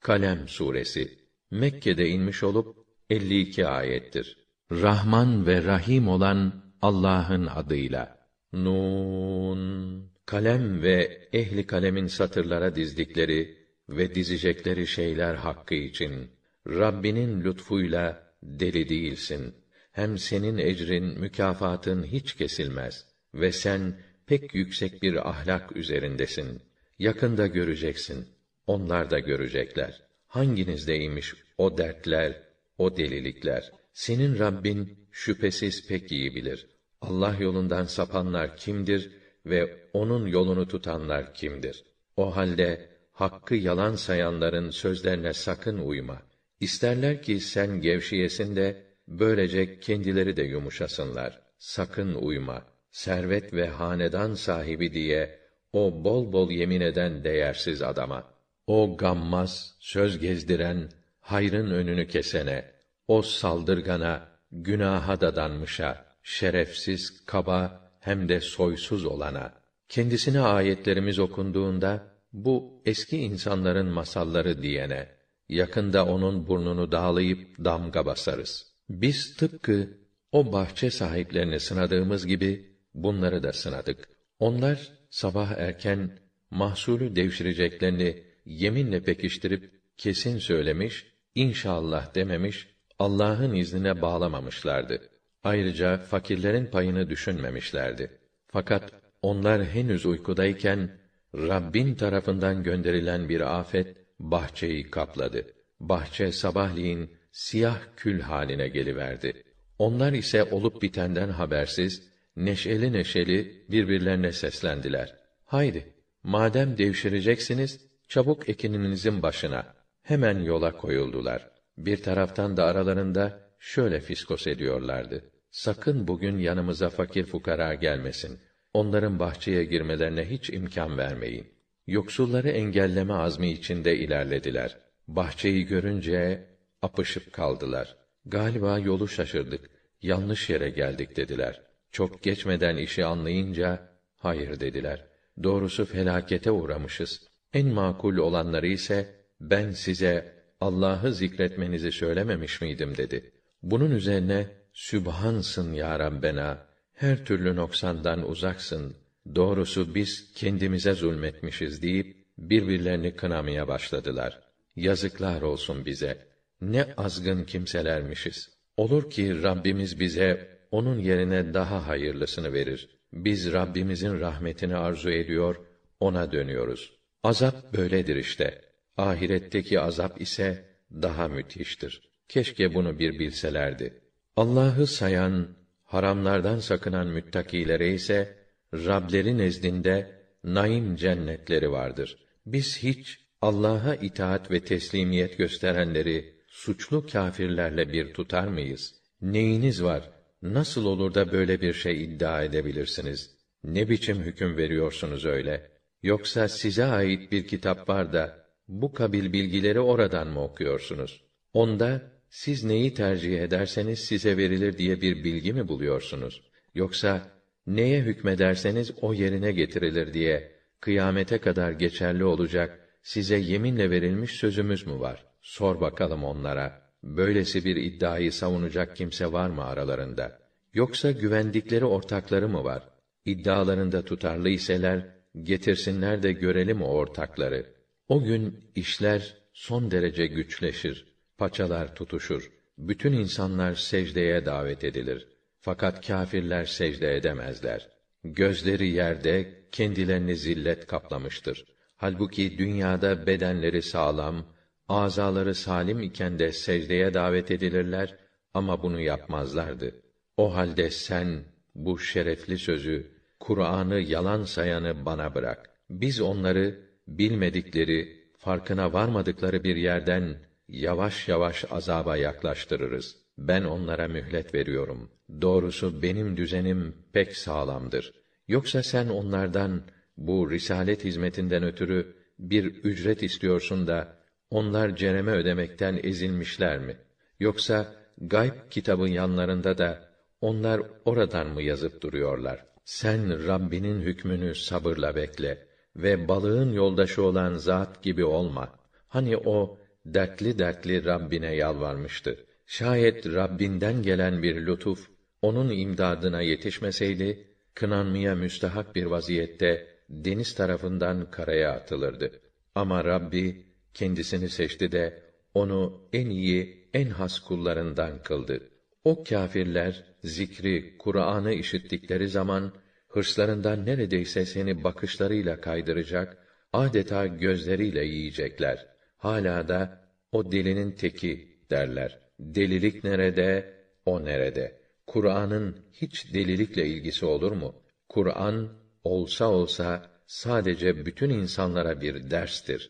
Kalem suresi Mekke'de inmiş olup 52 ayettir. Rahman ve Rahim olan Allah'ın adıyla. Nun kalem ve ehli kalemin satırlara dizdikleri ve dizecekleri şeyler hakkı için Rabbinin lütfuyla deli değilsin. Hem senin ecrin, mükafatın hiç kesilmez ve sen pek yüksek bir ahlak üzerindesin. Yakında göreceksin. Onlar da görecekler. Hanginizdeymiş o dertler, o delilikler? Senin Rabbin şüphesiz pek iyi bilir. Allah yolundan sapanlar kimdir ve onun yolunu tutanlar kimdir? O halde hakkı yalan sayanların sözlerine sakın uyma. İsterler ki sen gevşeyesin de böylece kendileri de yumuşasınlar. Sakın uyma. Servet ve hanedan sahibi diye o bol bol yemin eden değersiz adama. O gammaz, söz gezdiren, hayrın önünü kesene, o saldırgana, günaha dadanmışa, şerefsiz, kaba hem de soysuz olana. Kendisine ayetlerimiz okunduğunda bu eski insanların masalları diyene yakında onun burnunu dağlayıp damga basarız. Biz tıpkı o bahçe sahiplerini sınadığımız gibi bunları da sınadık. Onlar sabah erken mahsulü devşireceklerini yeminle pekiştirip kesin söylemiş, inşallah dememiş, Allah'ın iznine bağlamamışlardı. Ayrıca fakirlerin payını düşünmemişlerdi. Fakat onlar henüz uykudayken Rabbin tarafından gönderilen bir afet bahçeyi kapladı. Bahçe sabahleyin siyah kül haline geliverdi. Onlar ise olup bitenden habersiz, neşeli neşeli birbirlerine seslendiler. Haydi, madem devşireceksiniz, çabuk ekininizin başına. Hemen yola koyuldular. Bir taraftan da aralarında şöyle fiskos ediyorlardı. Sakın bugün yanımıza fakir fukara gelmesin. Onların bahçeye girmelerine hiç imkan vermeyin. Yoksulları engelleme azmi içinde ilerlediler. Bahçeyi görünce apışıp kaldılar. Galiba yolu şaşırdık. Yanlış yere geldik dediler. Çok geçmeden işi anlayınca hayır dediler. Doğrusu felakete uğramışız. En makul olanları ise ben size Allah'ı zikretmenizi söylememiş miydim dedi. Bunun üzerine Sübhansın ya Rabbena, her türlü noksandan uzaksın. Doğrusu biz kendimize zulmetmişiz deyip birbirlerini kınamaya başladılar. Yazıklar olsun bize. Ne azgın kimselermişiz. Olur ki Rabbimiz bize onun yerine daha hayırlısını verir. Biz Rabbimizin rahmetini arzu ediyor, ona dönüyoruz. Azap böyledir işte. Ahiretteki azap ise daha müthiştir. Keşke bunu bir bilselerdi. Allah'ı sayan, haramlardan sakınan müttakilere ise Rableri nezdinde naim cennetleri vardır. Biz hiç Allah'a itaat ve teslimiyet gösterenleri suçlu kâfirlerle bir tutar mıyız? Neyiniz var? Nasıl olur da böyle bir şey iddia edebilirsiniz? Ne biçim hüküm veriyorsunuz öyle? Yoksa size ait bir kitap var da bu kabil bilgileri oradan mı okuyorsunuz? Onda siz neyi tercih ederseniz size verilir diye bir bilgi mi buluyorsunuz? Yoksa neye hükmederseniz o yerine getirilir diye kıyamete kadar geçerli olacak size yeminle verilmiş sözümüz mü var? Sor bakalım onlara. Böylesi bir iddiayı savunacak kimse var mı aralarında? Yoksa güvendikleri ortakları mı var? İddialarında tutarlı iseler getirsinler de görelim o ortakları. O gün işler son derece güçleşir paçalar tutuşur. Bütün insanlar secdeye davet edilir. Fakat kâfirler secde edemezler. Gözleri yerde, kendilerini zillet kaplamıştır. Halbuki dünyada bedenleri sağlam, azaları salim iken de secdeye davet edilirler ama bunu yapmazlardı. O halde sen bu şerefli sözü, Kur'an'ı yalan sayanı bana bırak. Biz onları bilmedikleri, farkına varmadıkları bir yerden yavaş yavaş azaba yaklaştırırız. Ben onlara mühlet veriyorum. Doğrusu benim düzenim pek sağlamdır. Yoksa sen onlardan bu risalet hizmetinden ötürü bir ücret istiyorsun da onlar cereme ödemekten ezilmişler mi? Yoksa gayb kitabın yanlarında da onlar oradan mı yazıp duruyorlar? Sen Rabbinin hükmünü sabırla bekle ve balığın yoldaşı olan zat gibi olma. Hani o dertli dertli Rabbine yalvarmıştı. Şayet Rabbinden gelen bir lütuf onun imdadına yetişmeseydi, kınanmaya müstahak bir vaziyette deniz tarafından karaya atılırdı. Ama Rabbi kendisini seçti de onu en iyi, en has kullarından kıldı. O kâfirler zikri, Kur'an'ı işittikleri zaman hırslarından neredeyse seni bakışlarıyla kaydıracak, adeta gözleriyle yiyecekler. Hala da o delinin teki derler. Delilik nerede, o nerede? Kur'an'ın hiç delilikle ilgisi olur mu? Kur'an olsa olsa sadece bütün insanlara bir derstir.